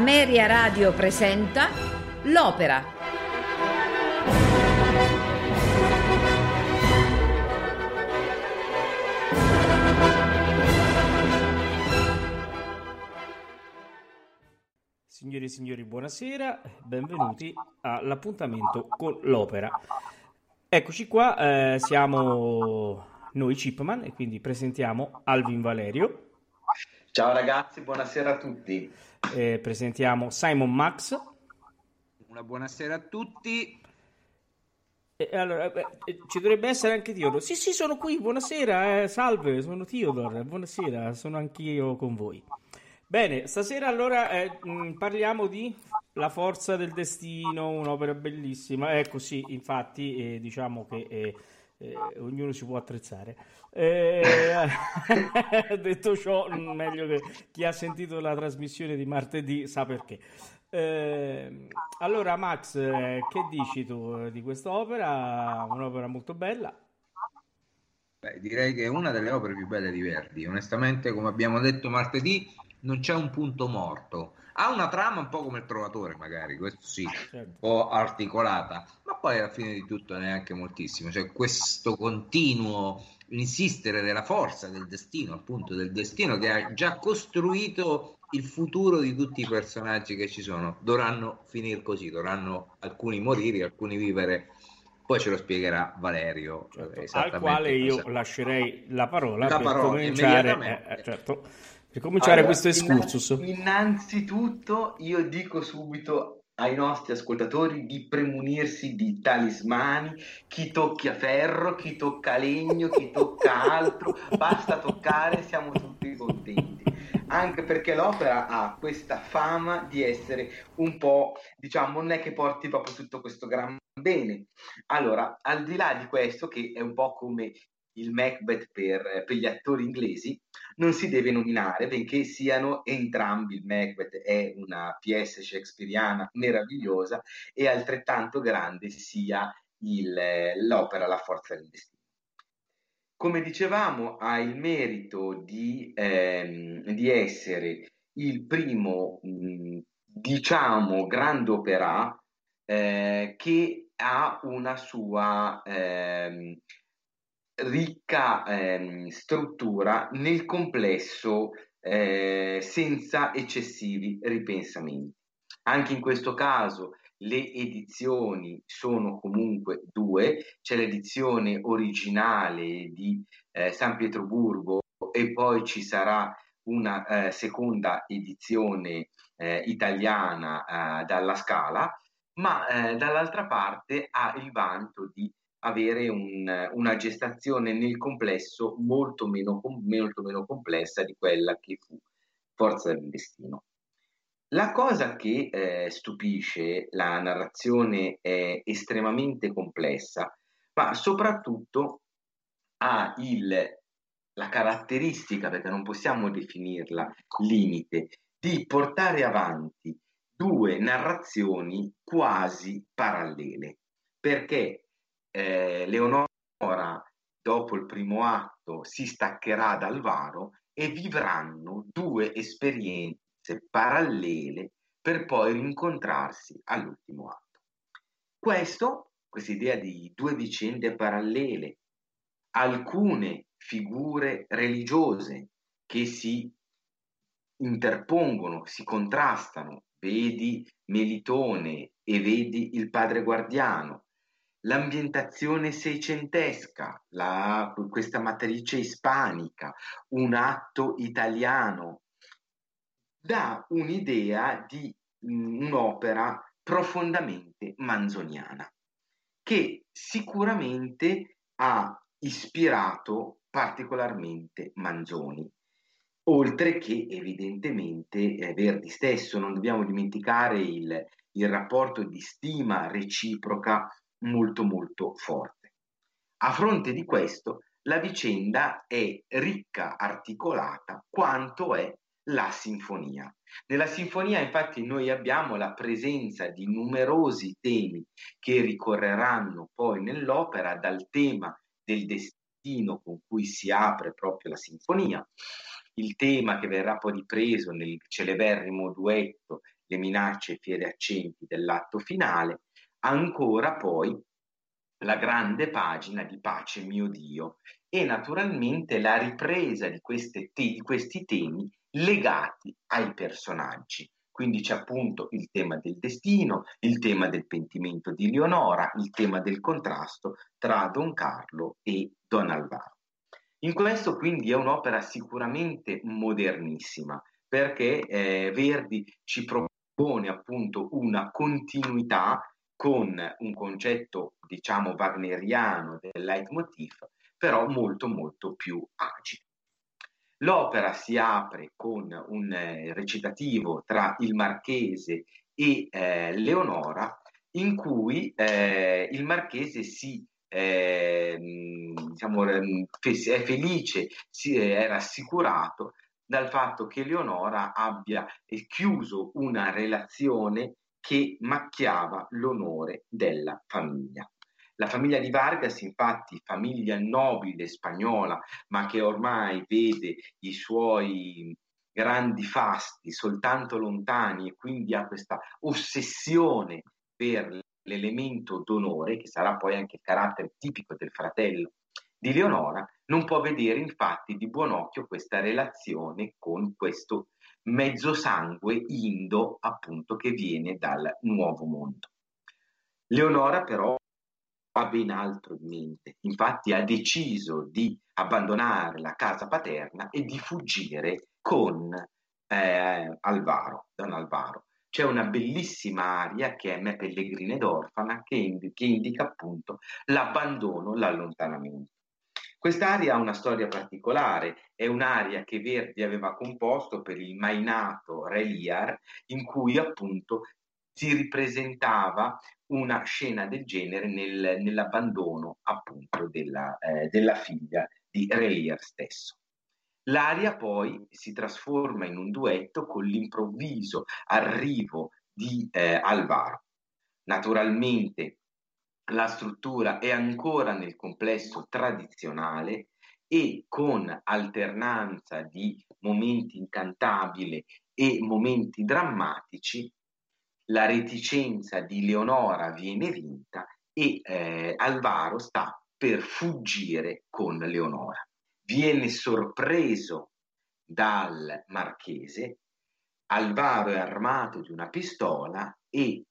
Ameria Radio presenta L'Opera. Signore e signori, buonasera, benvenuti all'appuntamento con l'Opera. Eccoci qua, eh, siamo noi Chipman e quindi presentiamo Alvin Valerio. Ciao ragazzi, buonasera a tutti. Eh, presentiamo Simon Max. Una buonasera a tutti. E allora, beh, ci dovrebbe essere anche Theodore. Sì, sì, sono qui, buonasera, eh, salve, sono Theodore, buonasera, sono anch'io con voi. Bene, stasera allora eh, parliamo di La forza del destino, un'opera bellissima. Ecco sì, infatti, eh, diciamo che eh, eh, ognuno si può attrezzare. Eh, detto ciò, meglio che chi ha sentito la trasmissione di martedì sa perché. Eh, allora, Max, eh, che dici tu di quest'opera? Un'opera molto bella. Beh, direi che è una delle opere più belle di Verdi. Onestamente, come abbiamo detto martedì, non c'è un punto morto. Ha una trama un po' come il Trovatore, magari, questo sì, certo. un po' articolata, ma poi alla fine di tutto neanche moltissimo. Cioè, questo continuo insistere della forza del destino, appunto, del destino che ha già costruito il futuro di tutti i personaggi che ci sono. Dovranno finire così, dovranno alcuni morire, alcuni vivere poi ce lo spiegherà Valerio. Certo, al quale io lascerei la parola la per parola, cominciare. Eh, eh, certo. Per cominciare allora, questo excursus. Innanzitutto io dico subito ai nostri ascoltatori di premunirsi di talismani, chi tocca ferro, chi tocca legno, chi tocca altro, basta toccare, siamo tutti contenti. Anche perché l'opera ha questa fama di essere un po', diciamo, non è che porti proprio tutto questo gran bene. Allora, al di là di questo, che è un po' come il Macbeth per, per, gli attori inglesi, non si deve nominare, benché siano entrambi, il Macbeth è una pièce shakespeariana meravigliosa e altrettanto grande sia il, l'opera La forza del destino. Come dicevamo, ha il merito di, ehm, di essere il primo, diciamo, grande opera eh, che ha una sua... Ehm, ricca ehm, struttura nel complesso eh, senza eccessivi ripensamenti. Anche in questo caso le edizioni sono comunque due, c'è l'edizione originale di eh, San Pietroburgo e poi ci sarà una eh, seconda edizione eh, italiana eh, dalla Scala, ma eh, dall'altra parte ha il vanto di avere un, una gestazione nel complesso molto meno, molto meno complessa di quella che fu Forza del Destino. La cosa che eh, stupisce, la narrazione è estremamente complessa, ma soprattutto ha il, la caratteristica, perché non possiamo definirla limite, di portare avanti due narrazioni quasi parallele, perché eh, Leonora, dopo il primo atto, si staccherà dal varo e vivranno due esperienze parallele per poi rincontrarsi all'ultimo atto. Questo, questa idea di due vicende parallele, alcune figure religiose che si interpongono, si contrastano, vedi Melitone e vedi il padre guardiano, l'ambientazione seicentesca, la, questa matrice ispanica, un atto italiano, dà un'idea di un'opera profondamente manzoniana, che sicuramente ha ispirato particolarmente Manzoni, oltre che evidentemente eh, Verdi stesso. Non dobbiamo dimenticare il, il rapporto di stima reciproca molto molto forte. A fronte di questo, la vicenda è ricca, articolata, quanto è la sinfonia. Nella sinfonia infatti noi abbiamo la presenza di numerosi temi che ricorreranno poi nell'opera, dal tema del destino con cui si apre proprio la sinfonia, il tema che verrà poi ripreso nel celeberrimo duetto le minacce e fieri accenti dell'atto finale, ancora poi la grande pagina di Pace mio Dio e naturalmente la ripresa di, te- di questi temi legati ai personaggi. Quindi c'è appunto il tema del destino, il tema del pentimento di Leonora, il tema del contrasto tra Don Carlo e Don Alvaro. In questo quindi è un'opera sicuramente modernissima perché eh, Verdi ci propone appunto una continuità con un concetto diciamo wagneriano del leitmotiv però molto molto più agile. L'opera si apre con un eh, recitativo tra il marchese e eh, Leonora in cui eh, il marchese si eh, diciamo, ehm, è felice, si è rassicurato dal fatto che Leonora abbia chiuso una relazione che macchiava l'onore della famiglia. La famiglia di Vargas, infatti, famiglia nobile spagnola, ma che ormai vede i suoi grandi fasti soltanto lontani e quindi ha questa ossessione per l'elemento d'onore, che sarà poi anche il carattere tipico del fratello di Leonora, non può vedere infatti di buon occhio questa relazione con questo mezzo sangue indo appunto che viene dal nuovo mondo. Leonora però ha ben altro in mente, infatti ha deciso di abbandonare la casa paterna e di fuggire con eh, Alvaro, Don Alvaro. C'è una bellissima aria che è Me Pellegrina ed Orfana che, indi- che indica appunto l'abbandono, l'allontanamento. Quest'aria ha una storia particolare, è un'aria che Verdi aveva composto per il Mainato Re Lear, in cui appunto si ripresentava una scena del genere nel, nell'abbandono appunto della, eh, della figlia di Re Lear stesso. L'aria poi si trasforma in un duetto con l'improvviso arrivo di eh, Alvaro. Naturalmente la struttura è ancora nel complesso tradizionale e con alternanza di momenti incantabili e momenti drammatici, la reticenza di Leonora viene vinta e eh, Alvaro sta per fuggire con Leonora. Viene sorpreso dal marchese, Alvaro è armato di una pistola e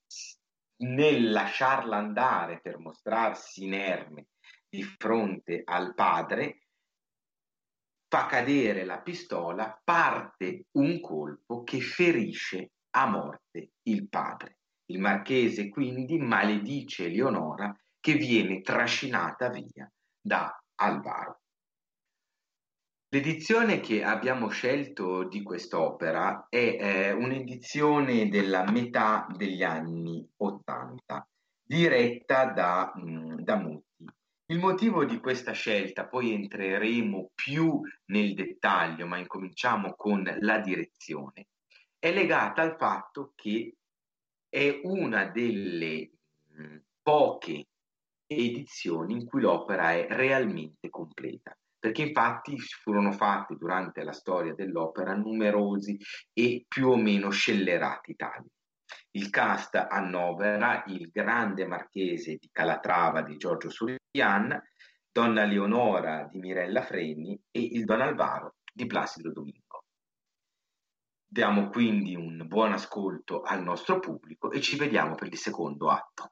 nel lasciarla andare per mostrarsi inerme di fronte al padre, fa cadere la pistola, parte un colpo che ferisce a morte il padre. Il marchese quindi maledice Leonora che viene trascinata via da Alvaro. L'edizione che abbiamo scelto di quest'opera è eh, un'edizione della metà degli anni Ottanta, diretta da, mh, mm, da Mutti. Il motivo di questa scelta, poi entreremo più nel dettaglio, ma incominciamo con la direzione, è legata al fatto che è una delle mh, mm, poche edizioni in cui l'opera è realmente completa perché infatti furono fatti durante la storia dell'opera numerosi e più o meno scellerati tagli. Il cast annovera il grande marchese di Calatrava di Giorgio Surian, Donna Leonora di Mirella Freni e il Don Alvaro di Placido Domingo. Diamo quindi un buon ascolto al nostro pubblico e ci vediamo per il secondo atto.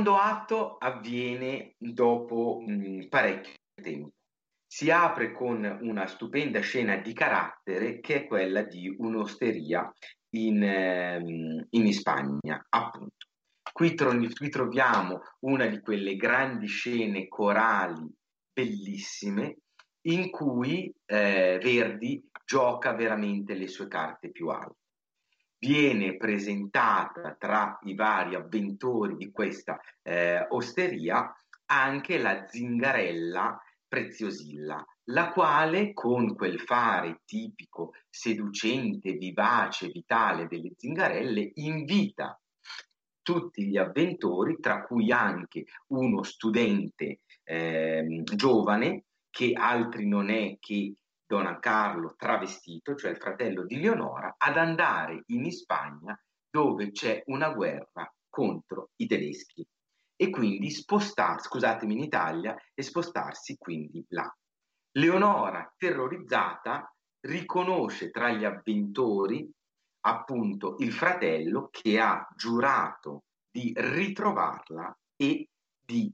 Secondo atto avviene dopo mh, parecchio tempo. Si apre con una stupenda scena di carattere che è quella di un'osteria in, ehm, in Spagna, appunto. Qui, tro- qui troviamo una di quelle grandi scene corali bellissime in cui eh, Verdi gioca veramente le sue carte più alte viene presentata tra i vari avventori di questa eh, osteria anche la zingarella Preziosilla, la quale con quel fare tipico, seducente, vivace, vitale delle zingarelle, invita tutti gli avventori, tra cui anche uno studente eh, giovane, che altri non è che Don Carlo travestito, cioè il fratello di Leonora, ad andare in Spagna dove c'è una guerra contro i tedeschi e quindi spostarsi, scusatemi, in Italia e spostarsi quindi là. Leonora, terrorizzata, riconosce tra gli avventori appunto il fratello che ha giurato di ritrovarla e di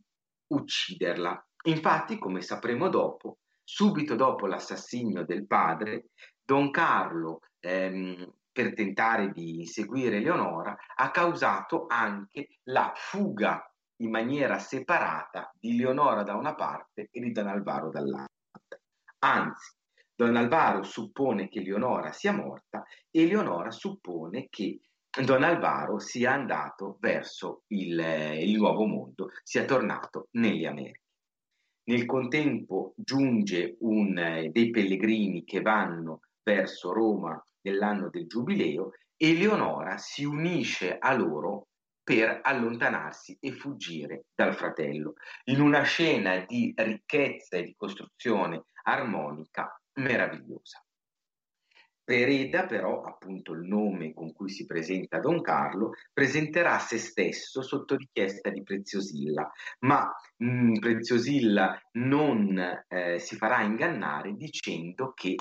ucciderla. Infatti, come sapremo dopo, Subito dopo l'assassinio del padre, Don Carlo, ehm, per tentare di inseguire Leonora, ha causato anche la fuga in maniera separata di Leonora da una parte e di Don Alvaro dall'altra. Anzi, Don Alvaro suppone che Leonora sia morta e Leonora suppone che Don Alvaro sia andato verso il, il nuovo mondo, sia tornato nelle Americhe. Nel contempo giunge un, eh, dei pellegrini che vanno verso Roma nell'anno del Giubileo e Leonora si unisce a loro per allontanarsi e fuggire dal fratello, in una scena di ricchezza e di costruzione armonica meravigliosa. Pereda, però, appunto il nome con cui si presenta Don Carlo, presenterà se stesso sotto richiesta di Preziosilla, ma mh, mm, Preziosilla non eh, si farà ingannare dicendo che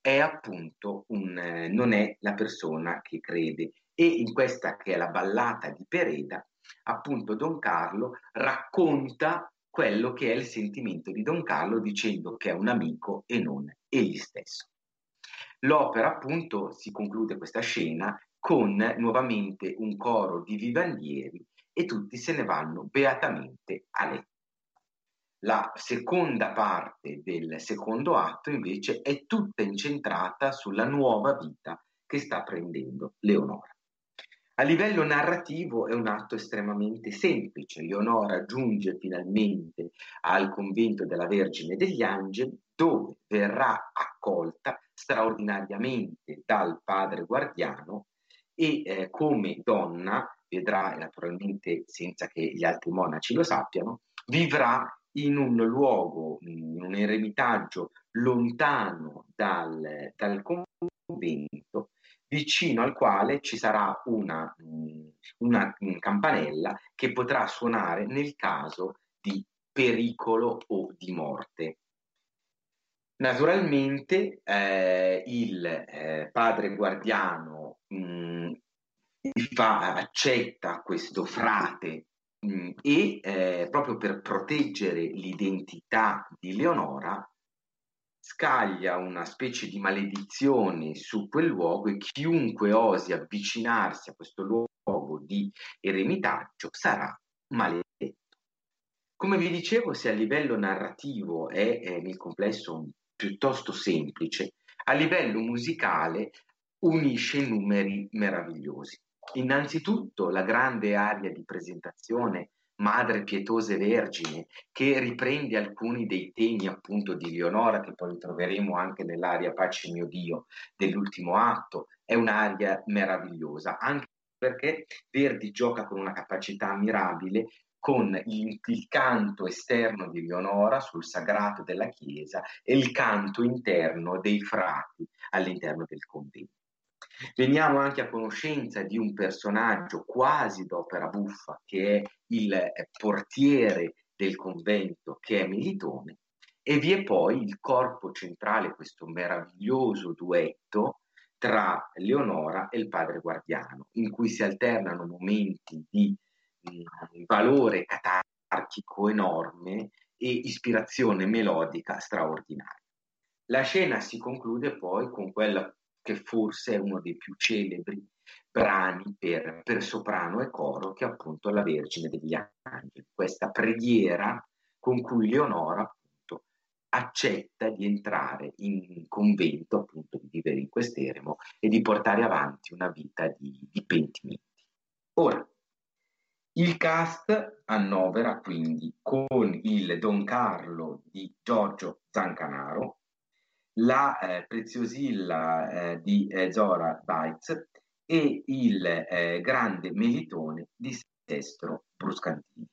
è appunto un, eh, non è la persona che crede. E in questa che è la ballata di Pereda, appunto Don Carlo racconta quello che è il sentimento di Don Carlo dicendo che è un amico e non egli stesso. L'opera appunto si conclude questa scena con nuovamente un coro di vivandieri e tutti se ne vanno beatamente a letto. La seconda parte del secondo atto invece è tutta incentrata sulla nuova vita che sta prendendo Leonora. A livello narrativo è un atto estremamente semplice. Leonora giunge finalmente al convento della Vergine degli Angeli, dove verrà accolta straordinariamente dal padre guardiano e eh, come donna, vedrà naturalmente senza che gli altri monaci lo sappiano, vivrà in un luogo, in un eremitaggio lontano dal, dal convento vicino al quale ci sarà una, mm, una, campanella che potrà suonare nel caso di pericolo o di morte. Naturalmente eh, il eh, padre guardiano mh, fa, accetta questo frate mh, e eh, proprio per proteggere l'identità di Leonora scaglia una specie di maledizione su quel luogo e chiunque osi avvicinarsi a questo luogo di eremitaggio sarà maledetto. Come vi dicevo, se a livello narrativo è, è nel complesso piuttosto semplice, a livello musicale unisce numeri meravigliosi. Innanzitutto la grande aria di presentazione Madre pietosa e vergine, che riprende alcuni dei temi appunto di Leonora, che poi troveremo anche nell'aria Pace mio Dio dell'ultimo atto, è un'aria meravigliosa, anche perché Verdi gioca con una capacità ammirabile con il, il, canto esterno di Leonora sul sagrato della Chiesa e il canto interno dei frati all'interno del convento. Veniamo anche a conoscenza di un personaggio quasi d'opera buffa che è il eh, portiere del convento che è Militone e vi è poi il corpo centrale, questo meraviglioso duetto tra Leonora e il padre guardiano, in cui si alternano momenti di mh, valore catartico enorme e ispirazione melodica straordinaria. La scena si conclude poi con quella che forse è uno dei più celebri brani per, per soprano e coro, che è appunto la Vergine degli Angeli. Questa preghiera con cui Leonora appunto accetta di entrare in convento, appunto di vivere in quest'eremo e di portare avanti una vita di, di pentimenti. Ora, il cast annovera quindi con il Don Carlo di Giorgio Zancanaro, la eh, preziosilla eh, di eh, Zora Bites e il eh, grande melitone di Sestro Bruscantini.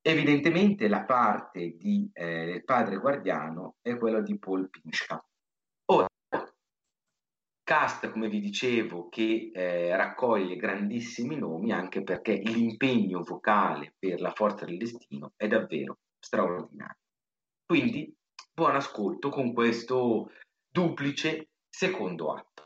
Evidentemente la parte di, eh, padre guardiano è quella di Paul Pinchka. Cast, come vi dicevo, che eh, raccoglie grandissimi nomi anche perché l'impegno vocale per la forza del destino è davvero straordinario. Quindi buon ascolto con questo duplice secondo atto.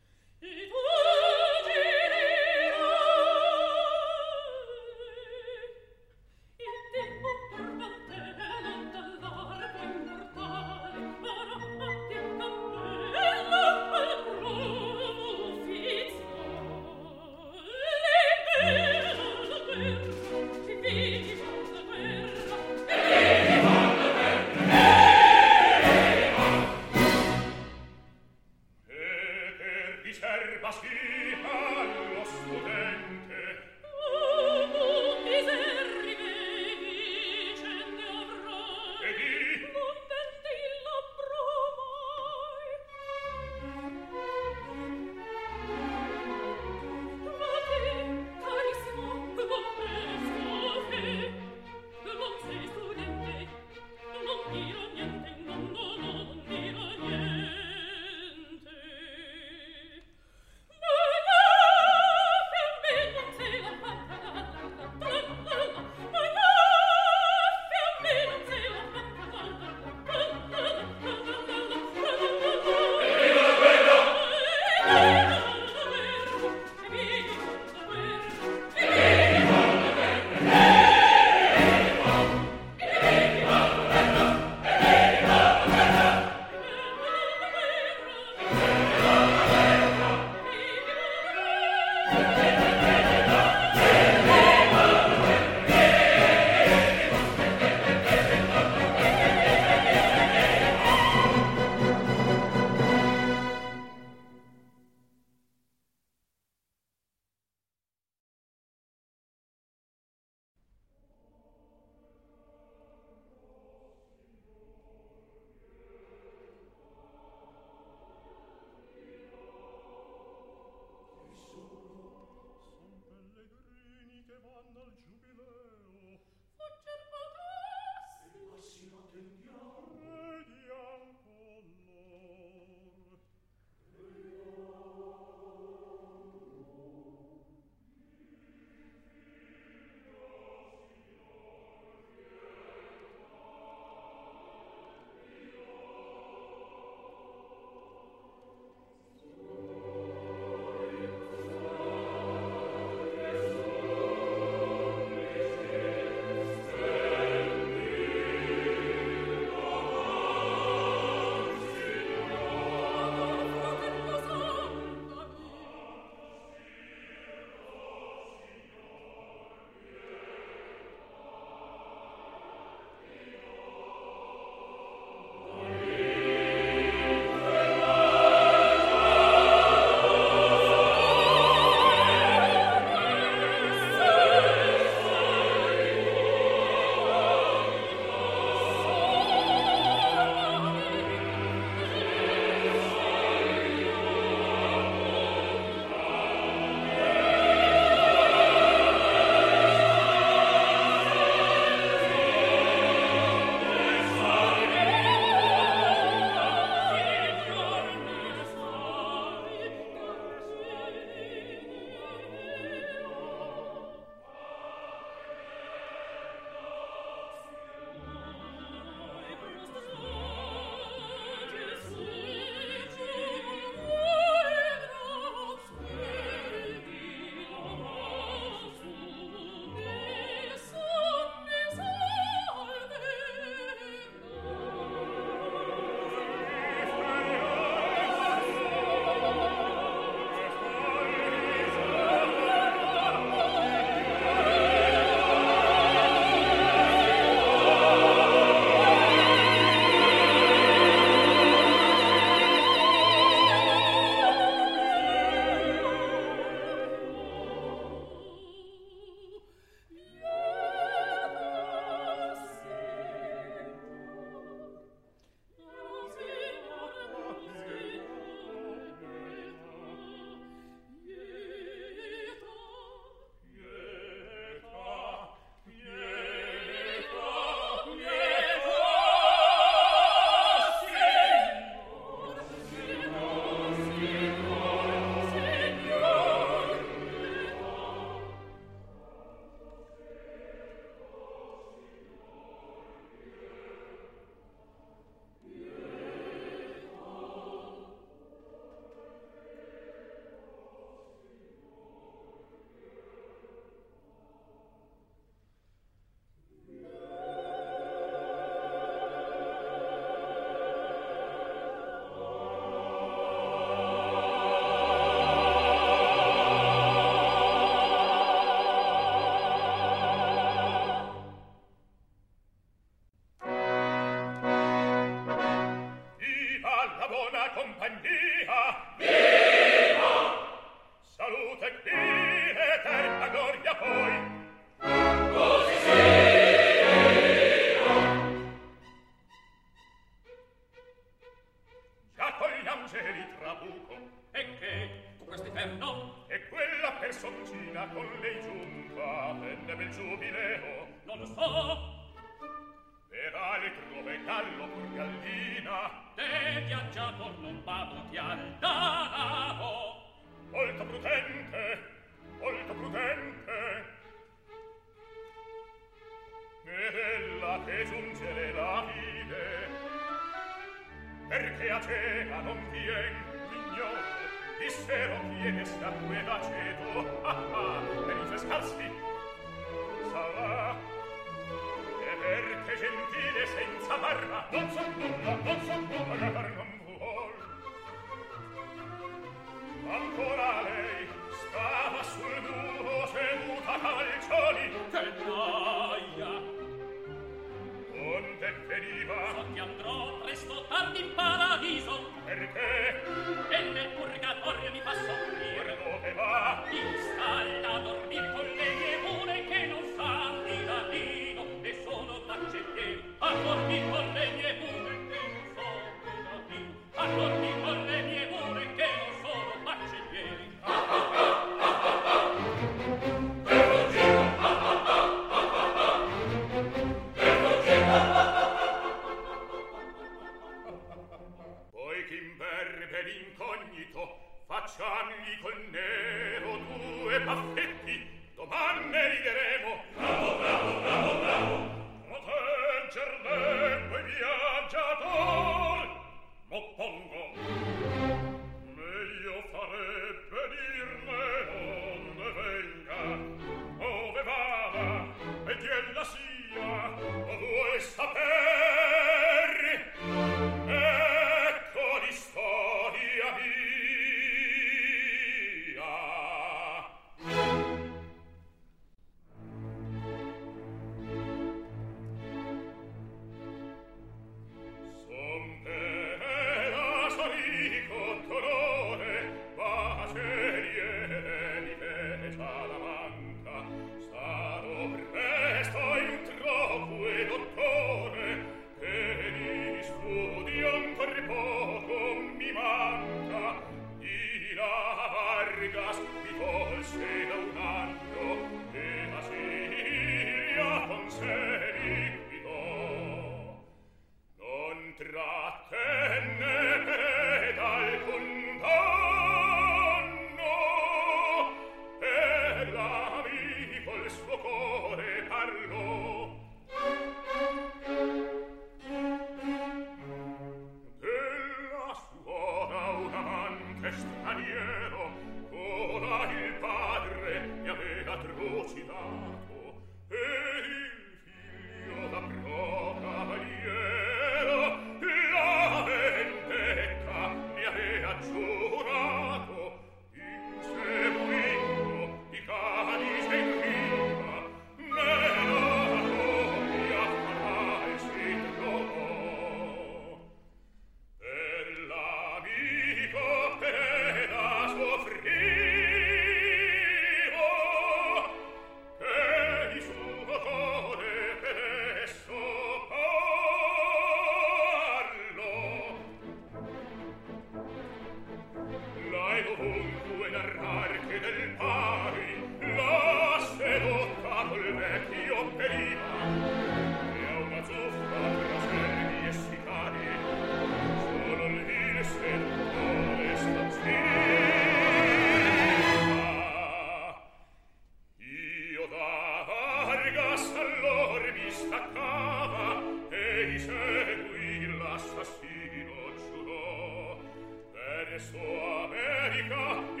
sua America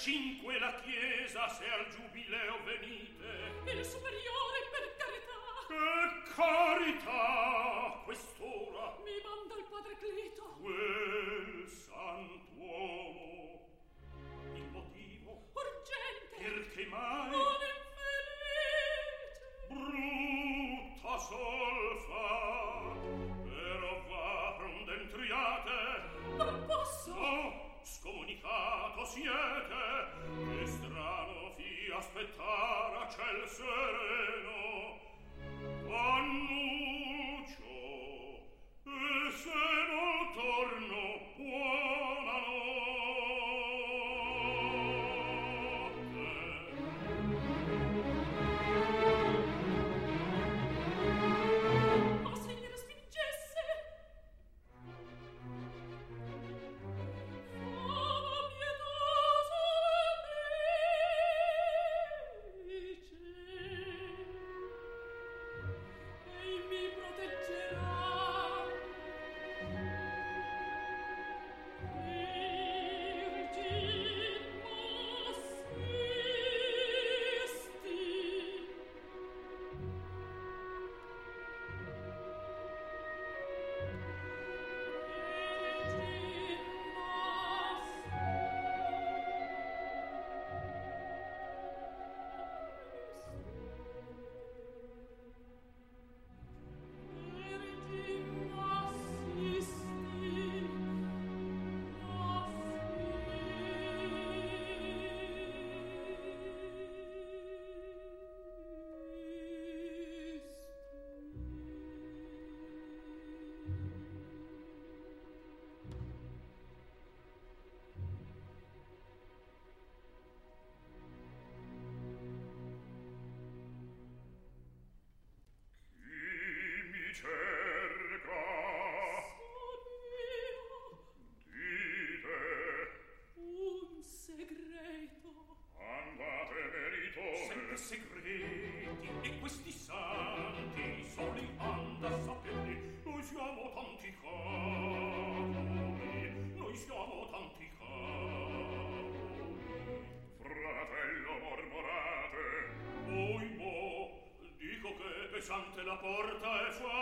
cinque la chiesa s'è cante la porta e fuori.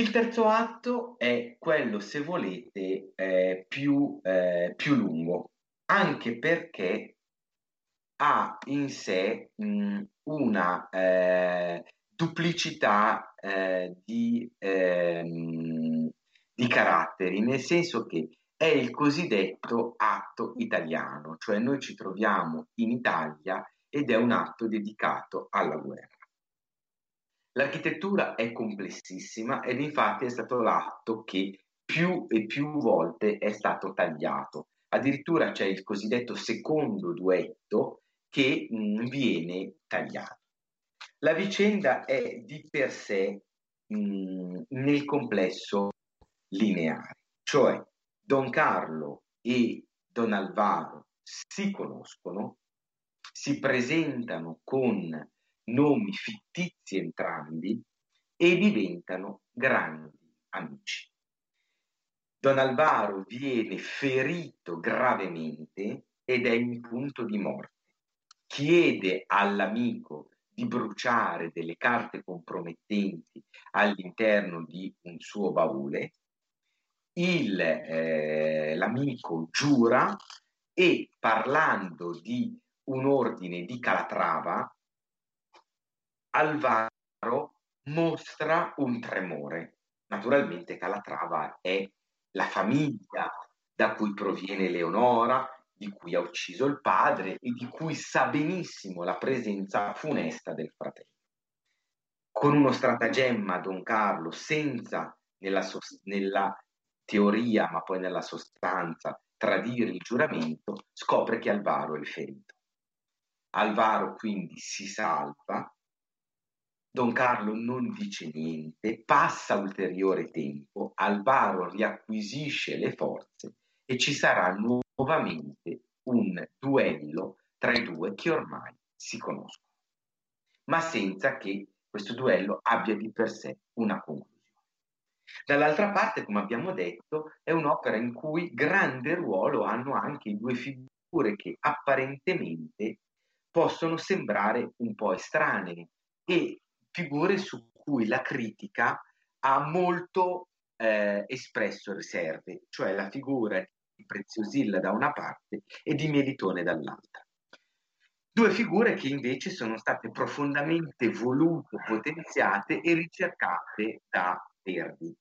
Il terzo atto è quello, se volete, eh, più, eh, più, lungo, anche perché ha in sé mh, una eh, duplicità eh, di, ehm, di caratteri, nel senso che è il cosiddetto atto italiano, cioè noi ci troviamo in Italia ed è un atto dedicato alla guerra. L'architettura è complessissima ed infatti è stato l'atto che più e più volte è stato tagliato. Addirittura c'è il cosiddetto secondo duetto che mh, viene tagliato. La vicenda è di per sé mh, nel complesso lineare, cioè Don Carlo e Don Alvaro si conoscono, si presentano con nomi fittizi entrambi e diventano grandi amici. Don Alvaro viene ferito gravemente ed è in punto di morte. Chiede all'amico di bruciare delle carte compromettenti all'interno di un suo baule. Il, eh, l'amico giura e parlando di un ordine di Calatrava, Alvaro mostra un tremore. Naturalmente Calatrava è la famiglia da cui proviene Leonora, di cui ha ucciso il padre e di cui sa benissimo la presenza funesta del fratello. Con uno stratagemma Don Carlo, senza nella, nella teoria ma poi nella sostanza tradire il giuramento, scopre che Alvaro è ferito. Alvaro quindi si salva Don Carlo non dice niente, passa ulteriore tempo, Alvaro riacquisisce le forze e ci sarà nuovamente un duello tra i due che ormai si conoscono, ma senza che questo duello abbia di per sé una conclusione. Dall'altra parte, come abbiamo detto, è un'opera in cui grande ruolo hanno anche due figure che apparentemente possono sembrare un po' estranee e figure su cui la critica ha molto eh, espresso riserve, cioè la figura di Preziosilla da una parte e di Melitone dall'altra. Due figure che invece sono state profondamente volute, potenziate e ricercate da Verdi.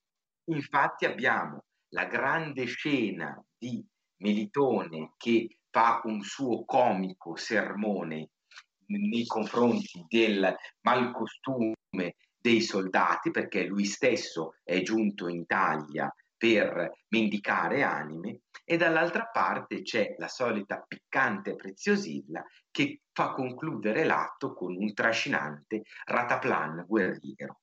Infatti abbiamo la grande scena di Melitone che fa un suo comico sermone nei confronti del malcostume dei soldati, perché lui stesso è giunto in Italia per mendicare anime, e dall'altra parte c'è la solita piccante preziosilla che fa concludere l'atto con un trascinante rataplan guerriero.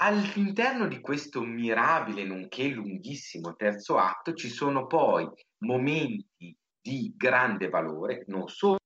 All'interno di questo mirabile, nonché lunghissimo terzo atto, ci sono poi momenti di grande valore, non solo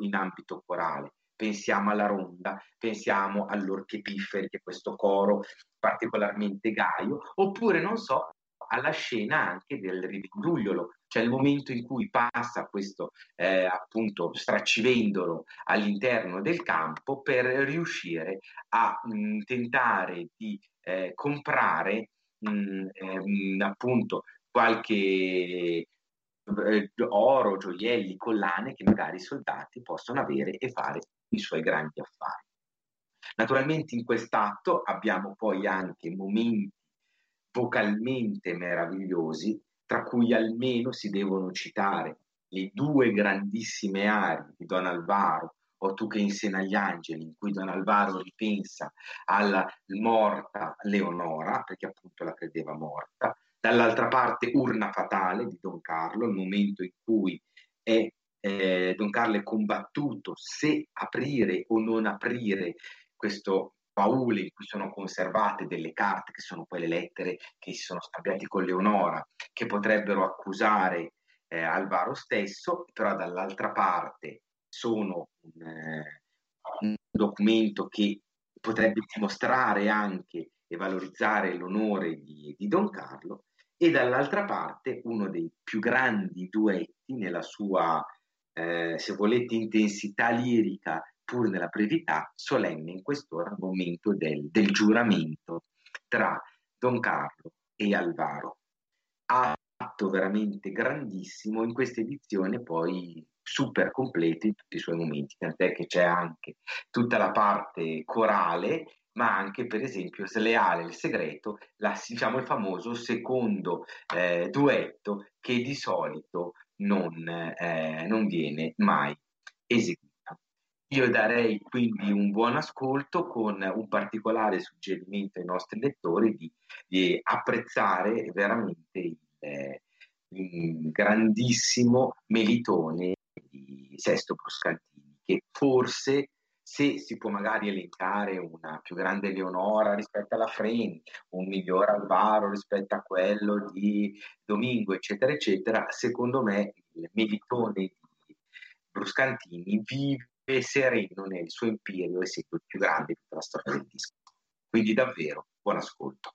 in ambito corale. Pensiamo alla ronda, pensiamo all'Orche Pifferi, che è questo coro particolarmente gaio, oppure, non so, alla scena anche del ridugliolo, cioè il momento in cui passa questo eh, appunto stracivendolo all'interno del campo per riuscire a mh, mm, tentare di eh, comprare mh, mm, eh, appunto qualche eh, oro, gioielli, collane che magari i soldati possono avere e fare i suoi grandi affari. Naturalmente in quest'atto abbiamo poi anche momenti vocalmente meravigliosi, tra cui almeno si devono citare le due grandissime aree di Don Alvaro, o tu che insegna agli angeli, in cui Don Alvaro ripensa alla morta Leonora, perché appunto la credeva morta, dall'altra parte Urna Fatale di Don Carlo, il momento in cui è, eh, Don Carlo è combattuto se aprire o non aprire questo baule in cui sono conservate delle carte, che sono quelle lettere che si sono scambiate con Leonora, che potrebbero accusare eh, Alvaro stesso, però dall'altra parte sono un, eh, un documento che potrebbe dimostrare anche e valorizzare l'onore di, di Don Carlo e dall'altra parte uno dei più grandi duetti nella sua, eh, se volete, intensità lirica, pur nella brevità, solenne in quest'ora, al momento del, del giuramento tra Don Carlo e Alvaro. Atto veramente grandissimo, in questa edizione poi super completo in tutti i suoi momenti, tant'è che c'è anche tutta la parte corale ma anche per esempio Sleale il segreto, la, diciamo il famoso secondo eh, duetto che di solito non, eh, non viene mai eseguito. Io darei quindi un buon ascolto con un particolare suggerimento ai nostri lettori di, di apprezzare veramente il, eh, il, grandissimo melitone di Sesto Bruscantini, che forse se si può magari elencare una più grande Leonora rispetto alla Freni, un miglior Alvaro rispetto a quello di Domingo, eccetera, eccetera, secondo me il melitone di Bruscantini vive sereno nel suo imperio, essendo il più grande di tutta la storia del disco. Quindi davvero, buon ascolto.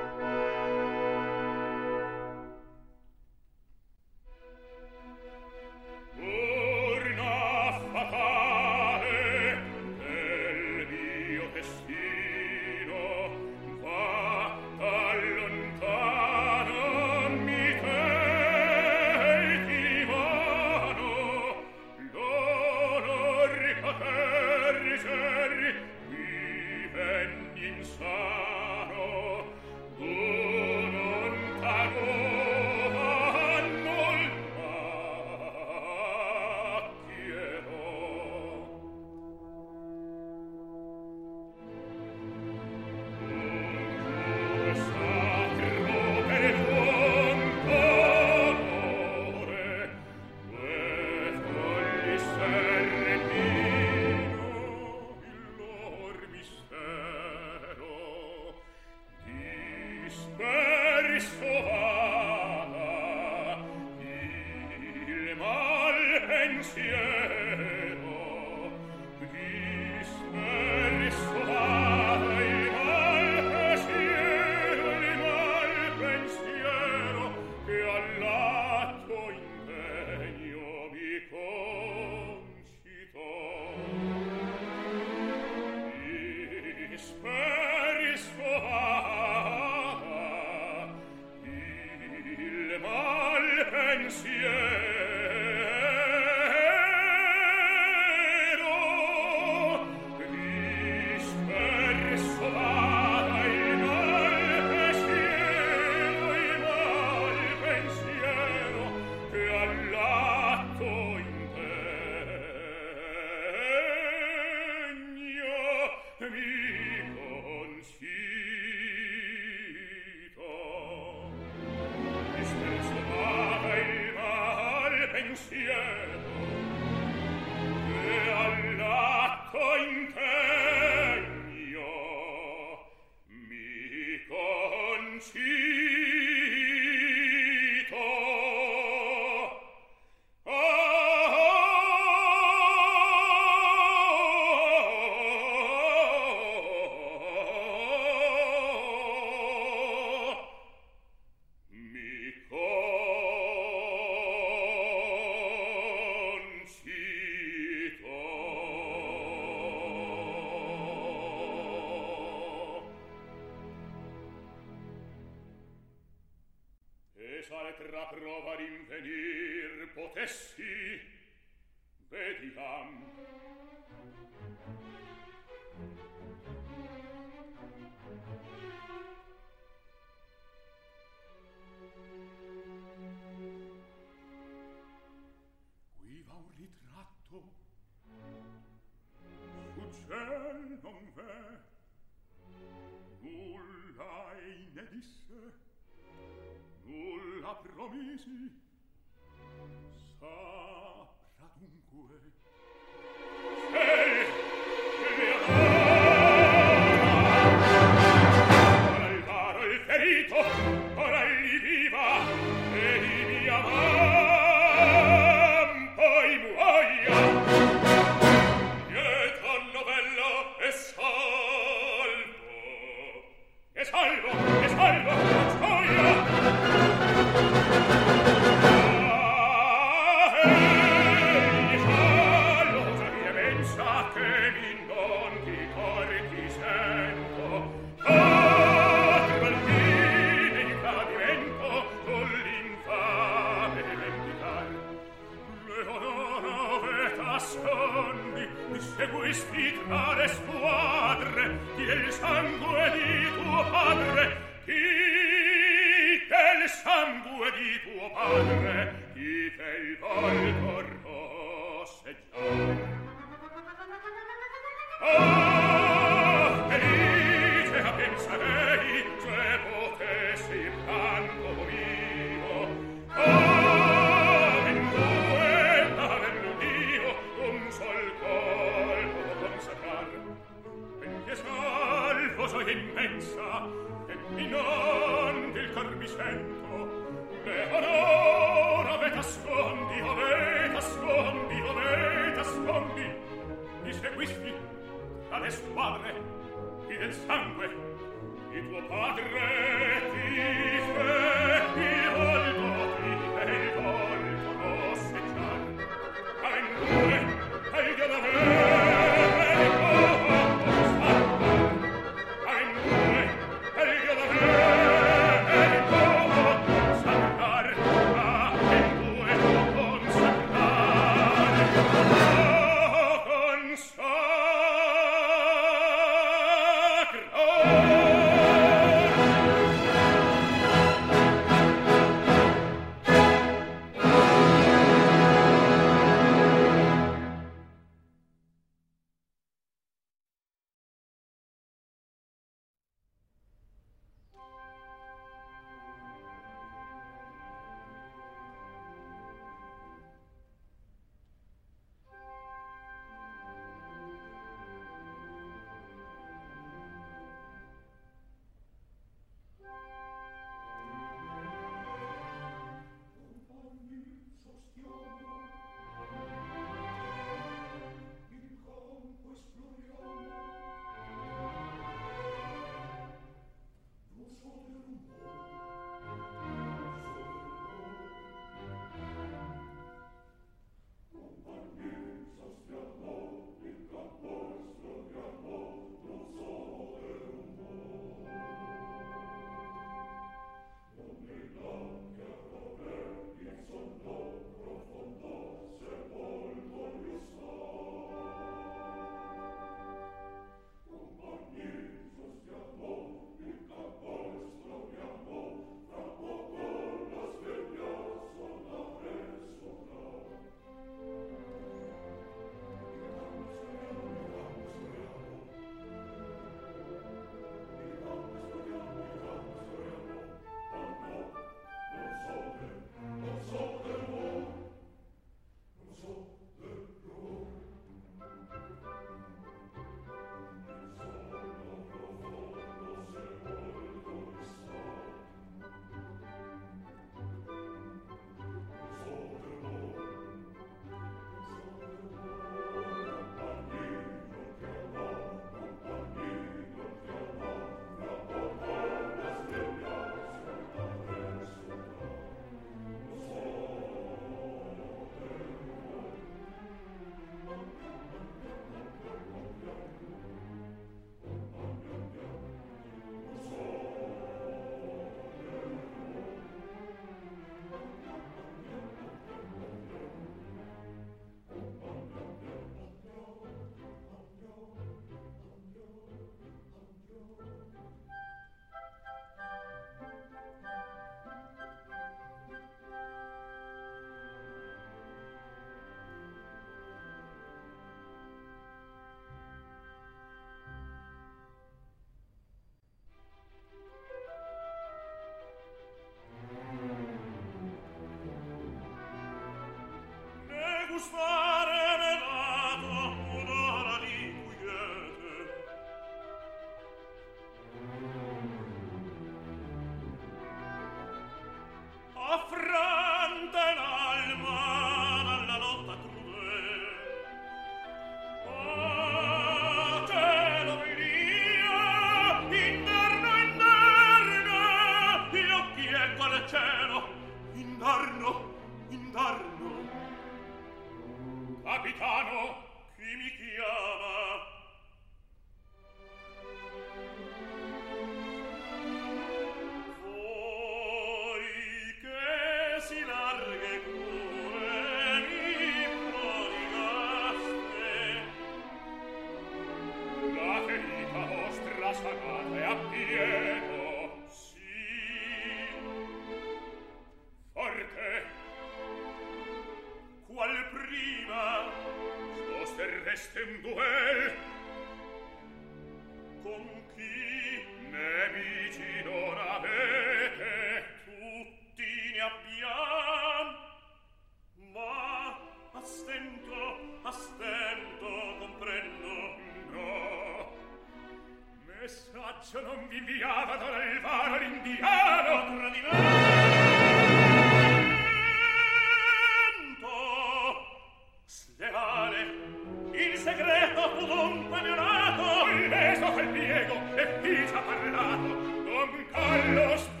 come chiamare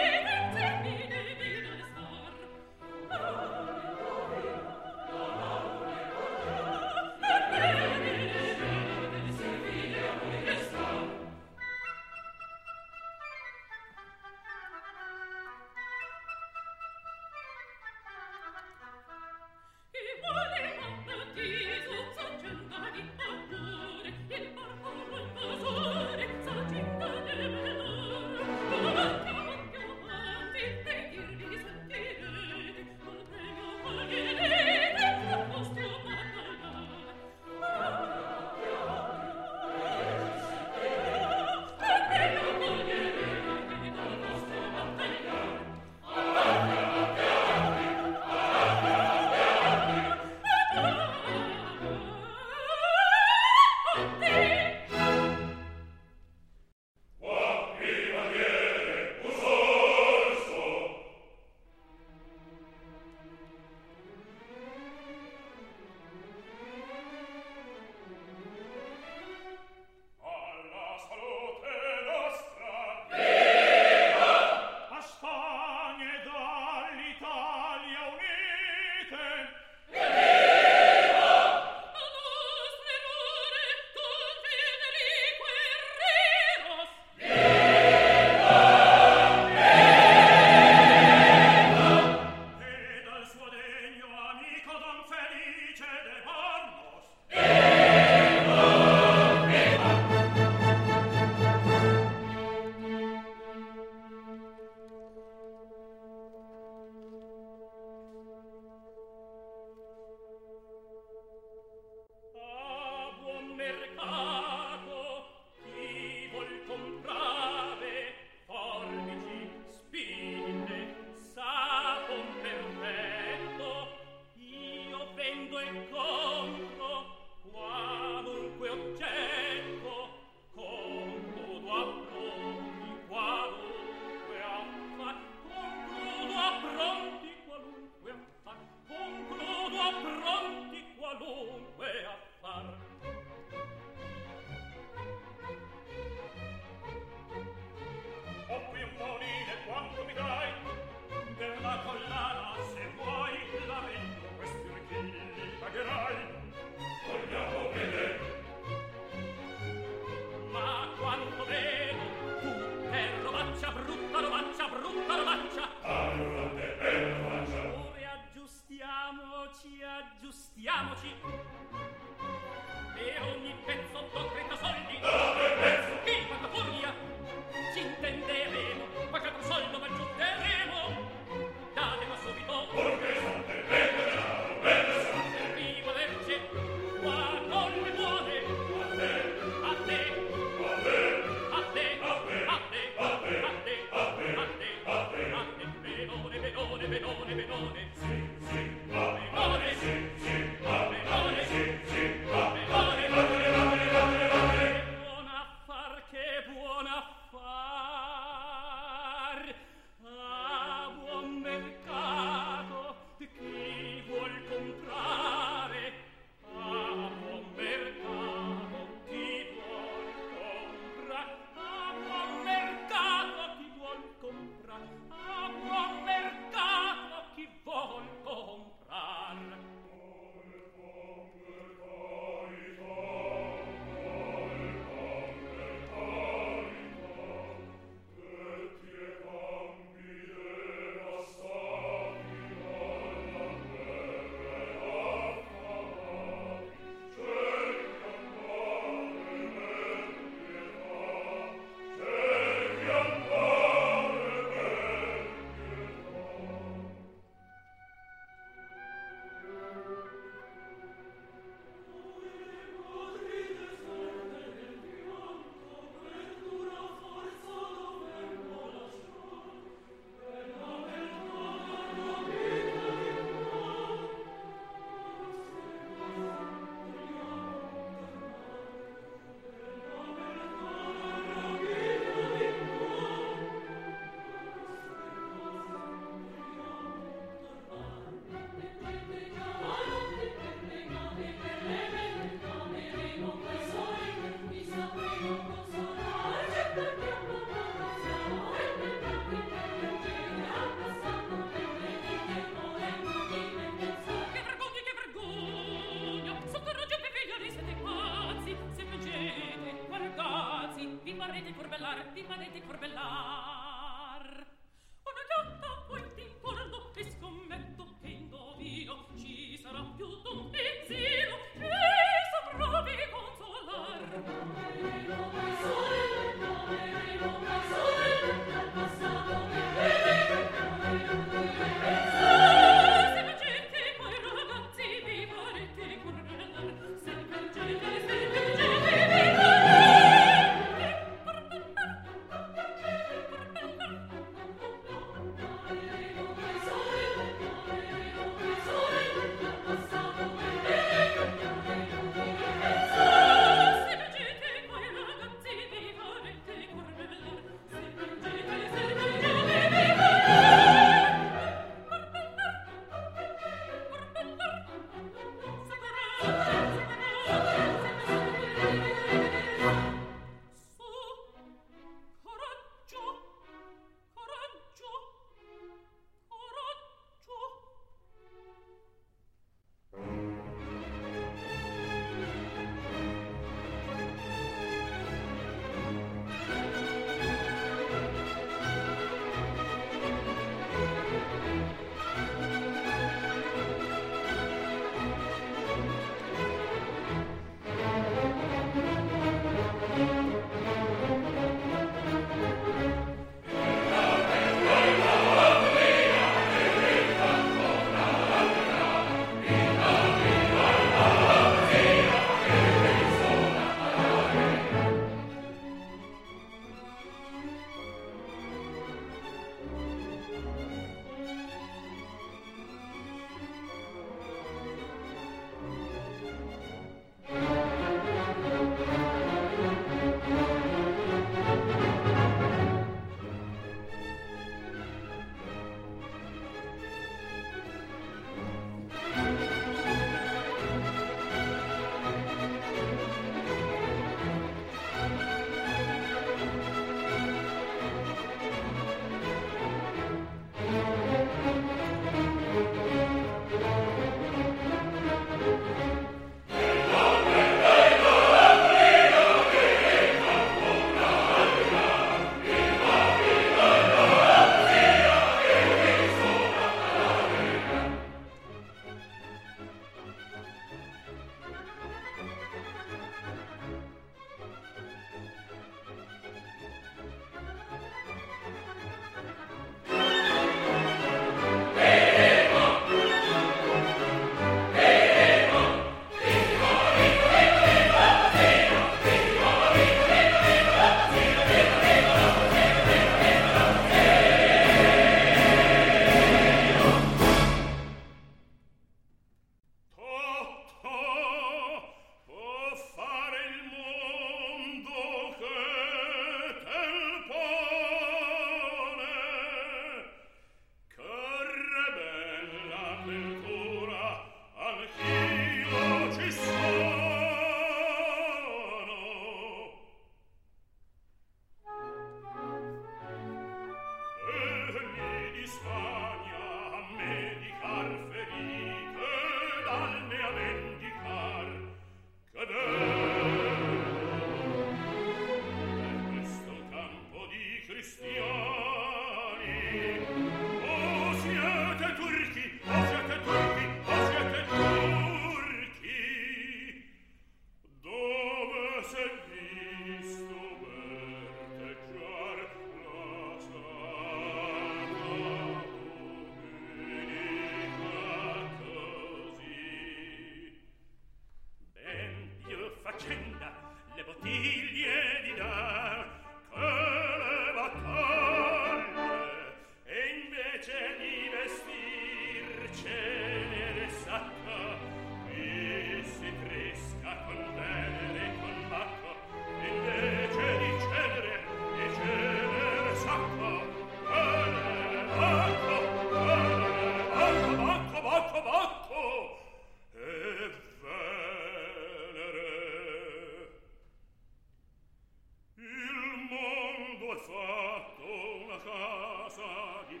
forza di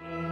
pianto.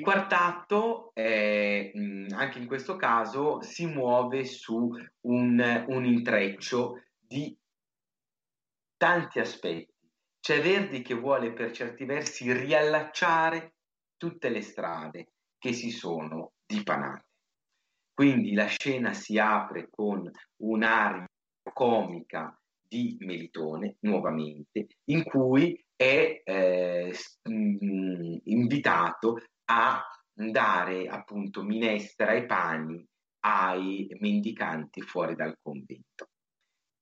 Il quartatto, eh, anche in questo caso, si muove su un, un intreccio di tanti aspetti. C'è Verdi che vuole per certi versi riallacciare tutte le strade che si sono dipanate. Quindi la scena si apre con un'aria comica di Melitone, nuovamente, in cui è eh, invitato a dare appunto minestra e pani ai mendicanti fuori dal convento.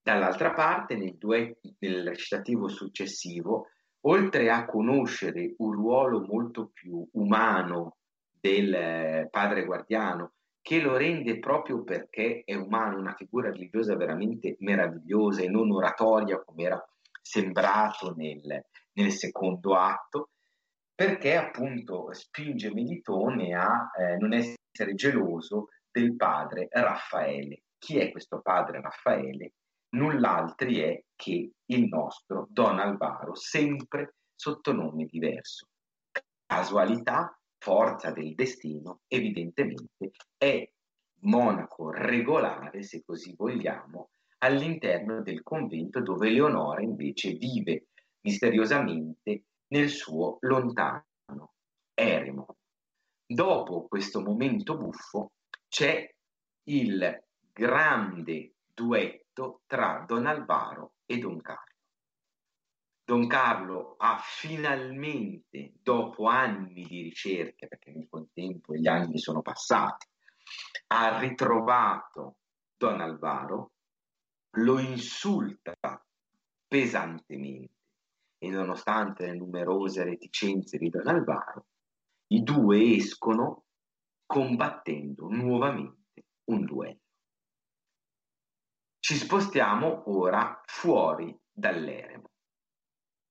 Dall'altra parte, nel, duetto, nel recitativo successivo, oltre a conoscere un ruolo molto più umano del eh, padre guardiano, che lo rende proprio perché è umano, una figura religiosa veramente meravigliosa e non oratoria come era sembrato nel, nel secondo atto, perché appunto spinge Melitone a eh, non essere geloso del padre Raffaele. Chi è questo padre Raffaele? Null'altri è che il nostro Don Alvaro, sempre sotto nome diverso. Casualità, forza del destino, evidentemente è monaco regolare, se così vogliamo, all'interno del convento dove Leonora invece vive misteriosamente nel suo lontano eremo. Dopo questo momento buffo c'è il grande duetto tra Don Alvaro e Don Carlo. Don Carlo ha finalmente, dopo anni di ricerche, perché nel contempo gli anni sono passati, ha ritrovato Don Alvaro, lo insulta pesantemente e nonostante le numerose reticenze di Don Alvaro, i due escono combattendo nuovamente un duello. Ci spostiamo ora fuori dall'eremo.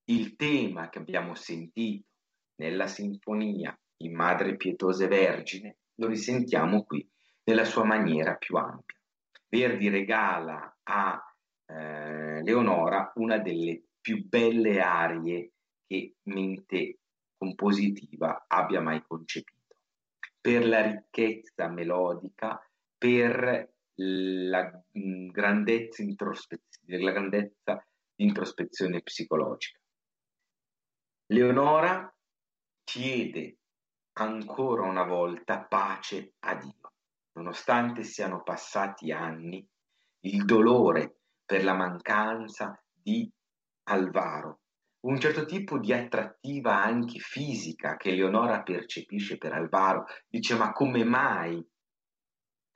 Il tema che abbiamo sentito nella sinfonia in Madre Pietosa e Vergine lo risentiamo qui nella sua maniera più ampia. Verdi regala a eh, Leonora una delle più belle arie che mente compositiva abbia mai concepito, per la ricchezza melodica, per la mm, grandezza, la grandezza di introspezione psicologica. Leonora chiede ancora una volta pace a Dio, nonostante siano passati anni, il dolore per la mancanza di Alvaro, un certo tipo di attrattiva anche fisica che Leonora percepisce per Alvaro, dice ma come mai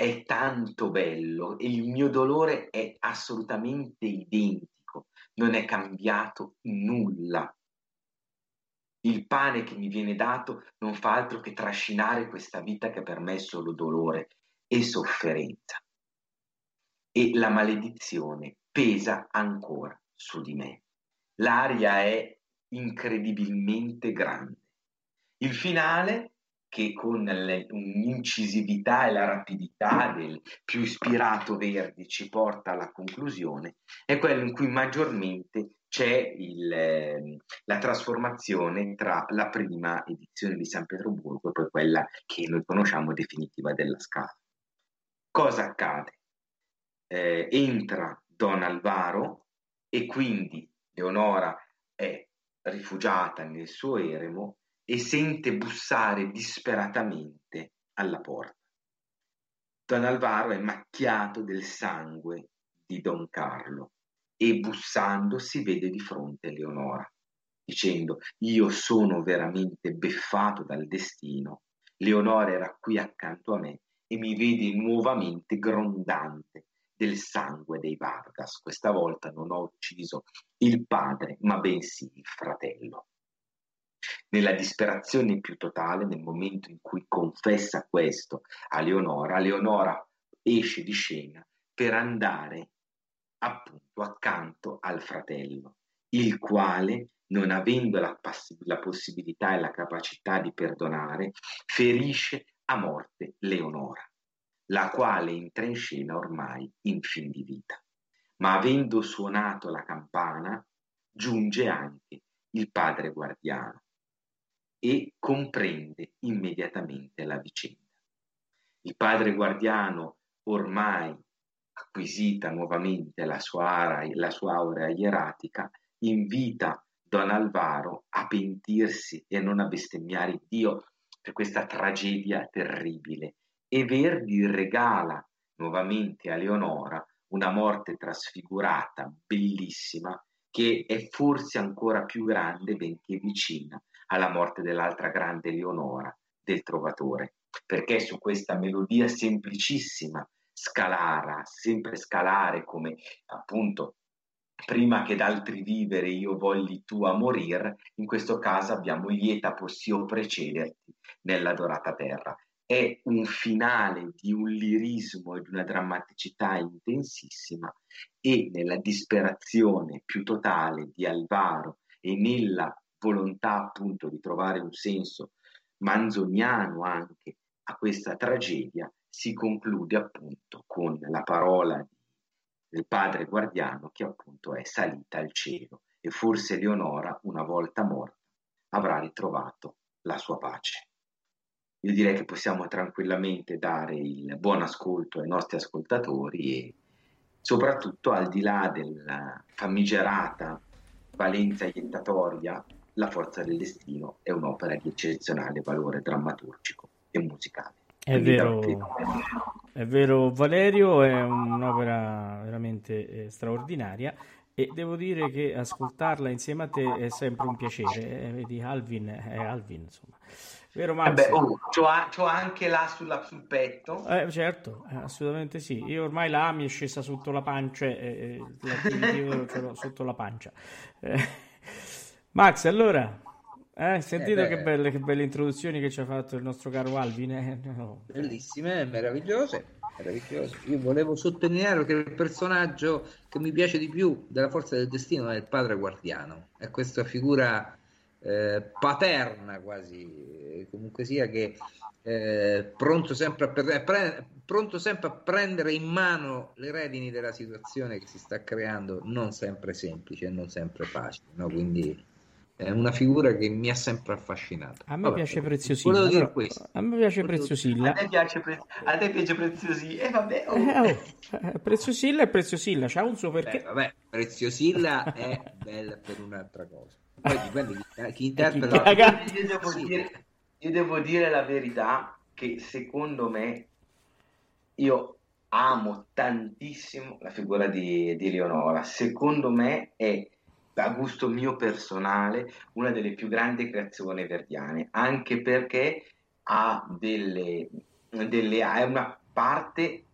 è tanto bello e il mio dolore è assolutamente identico, non è cambiato nulla. Il pane che mi viene dato non fa altro che trascinare questa vita che per me è solo dolore e sofferenza. E la maledizione pesa ancora su di me. L'aria è incredibilmente grande. Il finale, che con l'incisività e la rapidità del più ispirato Verdi ci porta alla conclusione, è quello in cui maggiormente c'è il, eh, la trasformazione tra la prima edizione di San Pietroburgo e poi quella che noi conosciamo definitiva della Scala. Cosa accade? Eh, entra Don Alvaro e quindi Leonora è rifugiata nel suo eremo e sente bussare disperatamente alla porta. Don Alvaro è macchiato del sangue di Don Carlo e bussando si vede di fronte Leonora, dicendo io sono veramente beffato dal destino. Leonora era qui accanto a me e mi vede nuovamente grondante del sangue dei Vargas. Questa volta non ho ucciso il padre, ma bensì il fratello. Nella disperazione più totale, nel momento in cui confessa questo a Leonora, Leonora esce di scena per andare appunto accanto al fratello, il quale, non avendo la, pass- la possibilità e la capacità di perdonare, ferisce a morte Leonora la quale entra in scena ormai in fin di vita. Ma avendo suonato la campana, giunge anche il padre guardiano. E comprende immediatamente la vicenda. Il padre guardiano, ormai acquisita nuovamente la sua, ara, la sua aurea ieratica, invita Don Alvaro a pentirsi e non a bestemmiare Dio per questa tragedia terribile e Verdi regala nuovamente a Leonora una morte trasfigurata, bellissima, che è forse ancora più grande, benché vicina alla morte dell'altra grande Leonora, del Trovatore, perché su questa melodia semplicissima, scalara, sempre scalare come appunto prima che d'altri vivere io vogli tua morir, in questo caso abbiamo lieta possio precederti nella dorata terra. È un finale di un lirismo e di una drammaticità intensissima e nella disperazione più totale di Alvaro e nella volontà appunto di trovare un senso manzoniano anche a questa tragedia si conclude appunto con la parola del padre guardiano che appunto è salita al cielo e forse Leonora una volta morta avrà ritrovato la sua pace. Io direi che possiamo tranquillamente dare il buon ascolto ai nostri ascoltatori e soprattutto al di là della famigerata valenza ientatoria la forza del destino è un'opera di eccezionale valore drammaturgico e musicale. È vero, è vero, Valerio, è un'opera veramente eh, straordinaria e devo dire che ascoltarla insieme a te è sempre un piacere. Eh, vedi, Alvin è Alvin, insomma. Vero Max? Eh oh, c'ho, c'ho, anche là sulla, sul petto. Eh, certo, eh, assolutamente sì. Io ormai la mi è scesa sotto la pancia eh, ce l'ho sotto la pancia. Eh. Max, allora, eh, sentite eh che, belle, che belle introduzioni che ci ha fatto il nostro caro Alvin. Eh? No. Bellissime, meravigliose, meravigliose. Io volevo sottolineare che il personaggio che mi piace di più della forza del destino è il padre guardiano. È questa figura eh, paterna quasi, comunque sia che eh, pronto, sempre a per, pre, pronto sempre a prendere in mano le redini della situazione che si sta creando, non sempre semplice non sempre facile. No? Quindi è una figura che mi ha sempre affascinato. A me Vabbè, piace Preziosilla. Volevo dire questo. A me piace Preziosilla. A te piace, pre... a te piace Preziosilla. E eh, vabbè, oh. Eh, oh. Preziosilla è Preziosilla, c'ha un suo perché. Eh, vabbè, Preziosilla è bella per un'altra cosa. Poi dipende chi, chi interpreta. Io devo, dire, io devo dire la verità che secondo me io amo tantissimo la figura di, di Leonora. Secondo me è a gusto mio personale, una delle più grandi creazioni verdiane, anche perché ha delle, delle ha una parte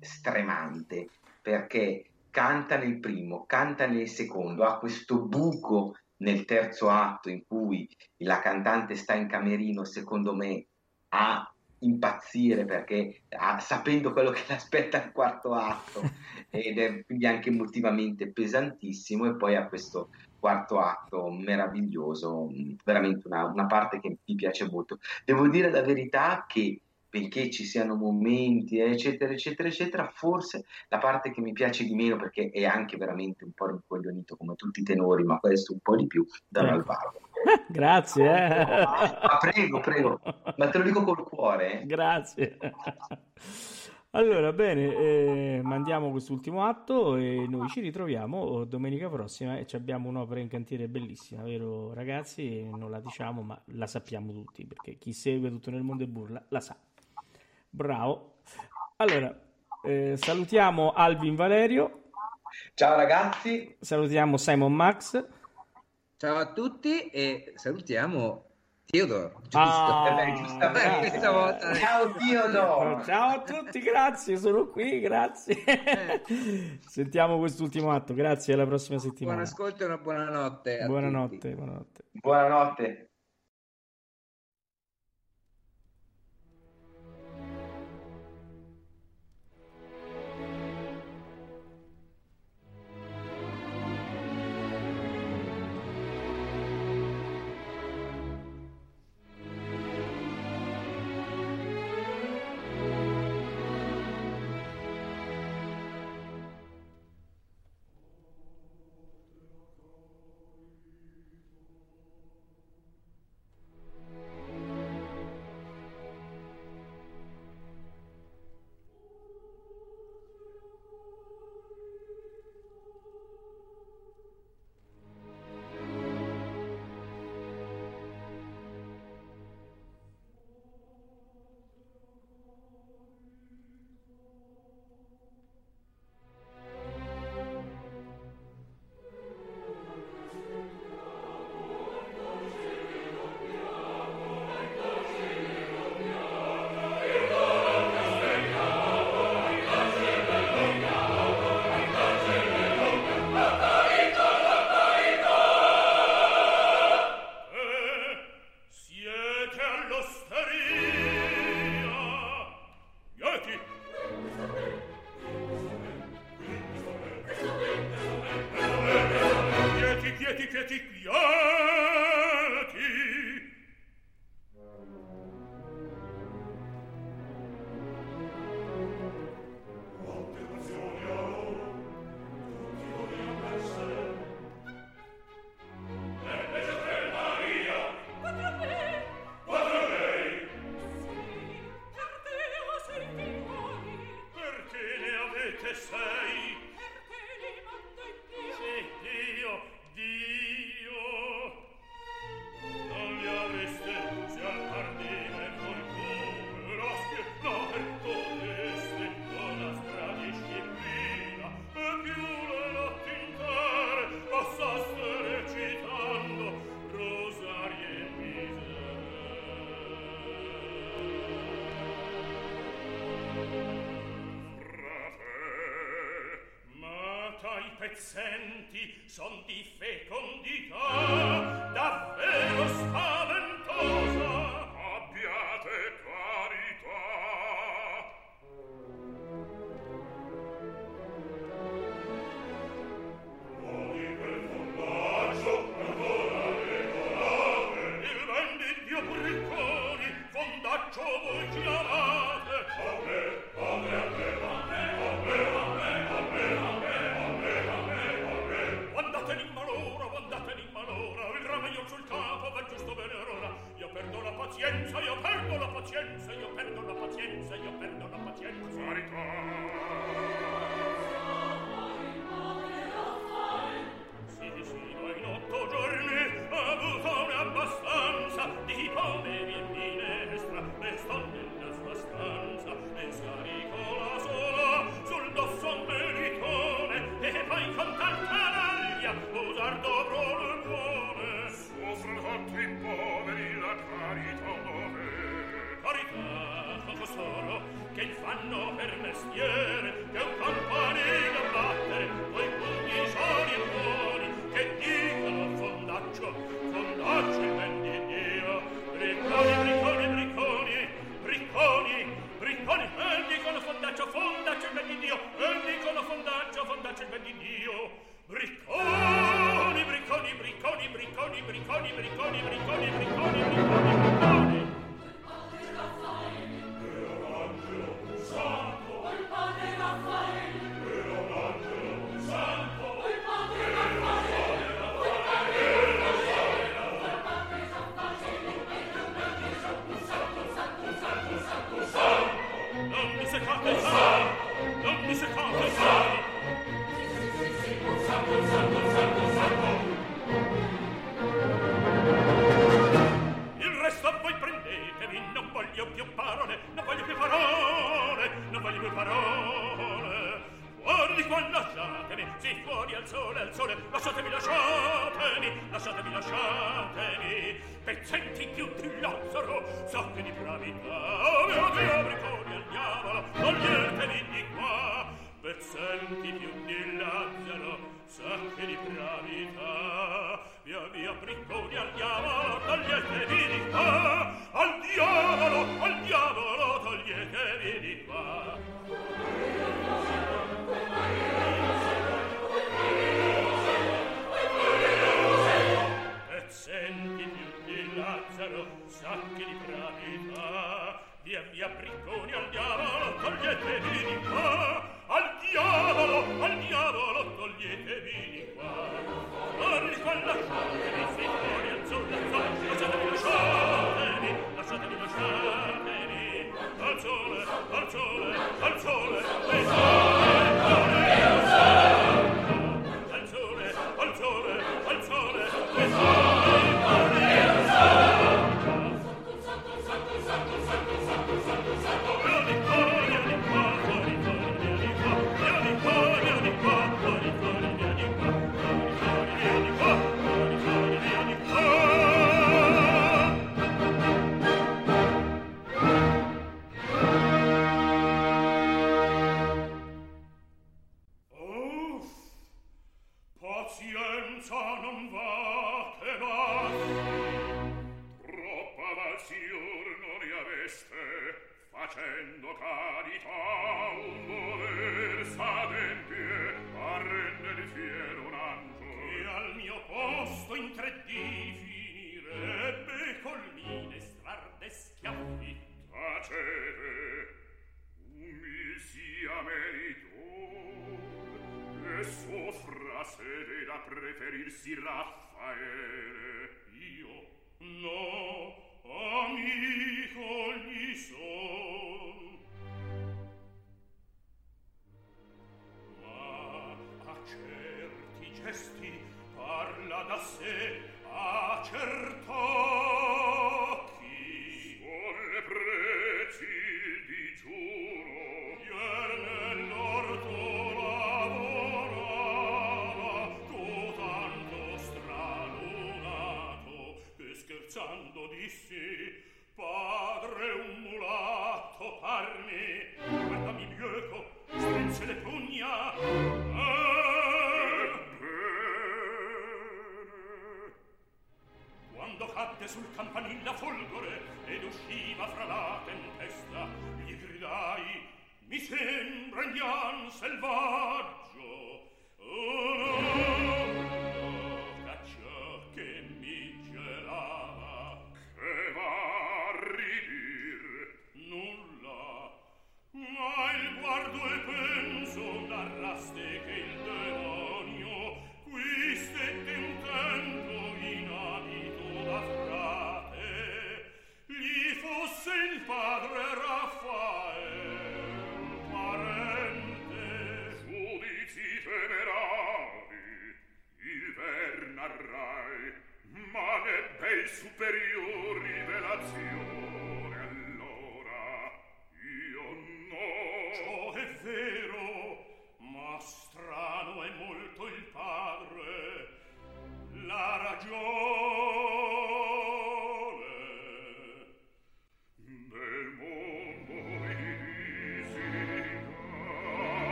stremante, perché canta nel primo, canta nel secondo, ha questo buco nel terzo atto in cui la cantante sta in camerino, secondo me, ha impazzire perché ah, sapendo quello che l'aspetta il quarto atto. Ed è quindi anche emotivamente pesantissimo. E poi ha questo quarto atto meraviglioso veramente una, una parte che mi piace molto. Devo dire la verità che benché ci siano momenti eccetera eccetera eccetera forse la parte che mi piace di meno perché è anche veramente un po' rincoglionito come tutti i tenori ma questo un po' di più da ecco. Alvaro Grazie. Eh. Ma prego, prego, ma te lo dico col cuore. Grazie. Allora, bene, eh, mandiamo quest'ultimo atto e noi ci ritroviamo domenica prossima e abbiamo un'opera in cantiere bellissima, vero ragazzi? Non la diciamo, ma la sappiamo tutti, perché chi segue tutto nel mondo e burla la sa. Bravo. Allora, eh, salutiamo Alvin Valerio. Ciao ragazzi. Salutiamo Simon Max. Ciao a tutti e salutiamo Teodoro. Giusto? Ah, eh, giustamente. Questa volta. Ciao Teodoro. Ciao a tutti, grazie, sono qui, grazie. Eh. Sentiamo quest'ultimo atto, grazie, alla prossima settimana. Buon ascolto e una buonanotte. Buonanotte, buonanotte. Buonanotte. presenti son di fecondità briccone, briccone, briccone, briccone.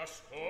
la storia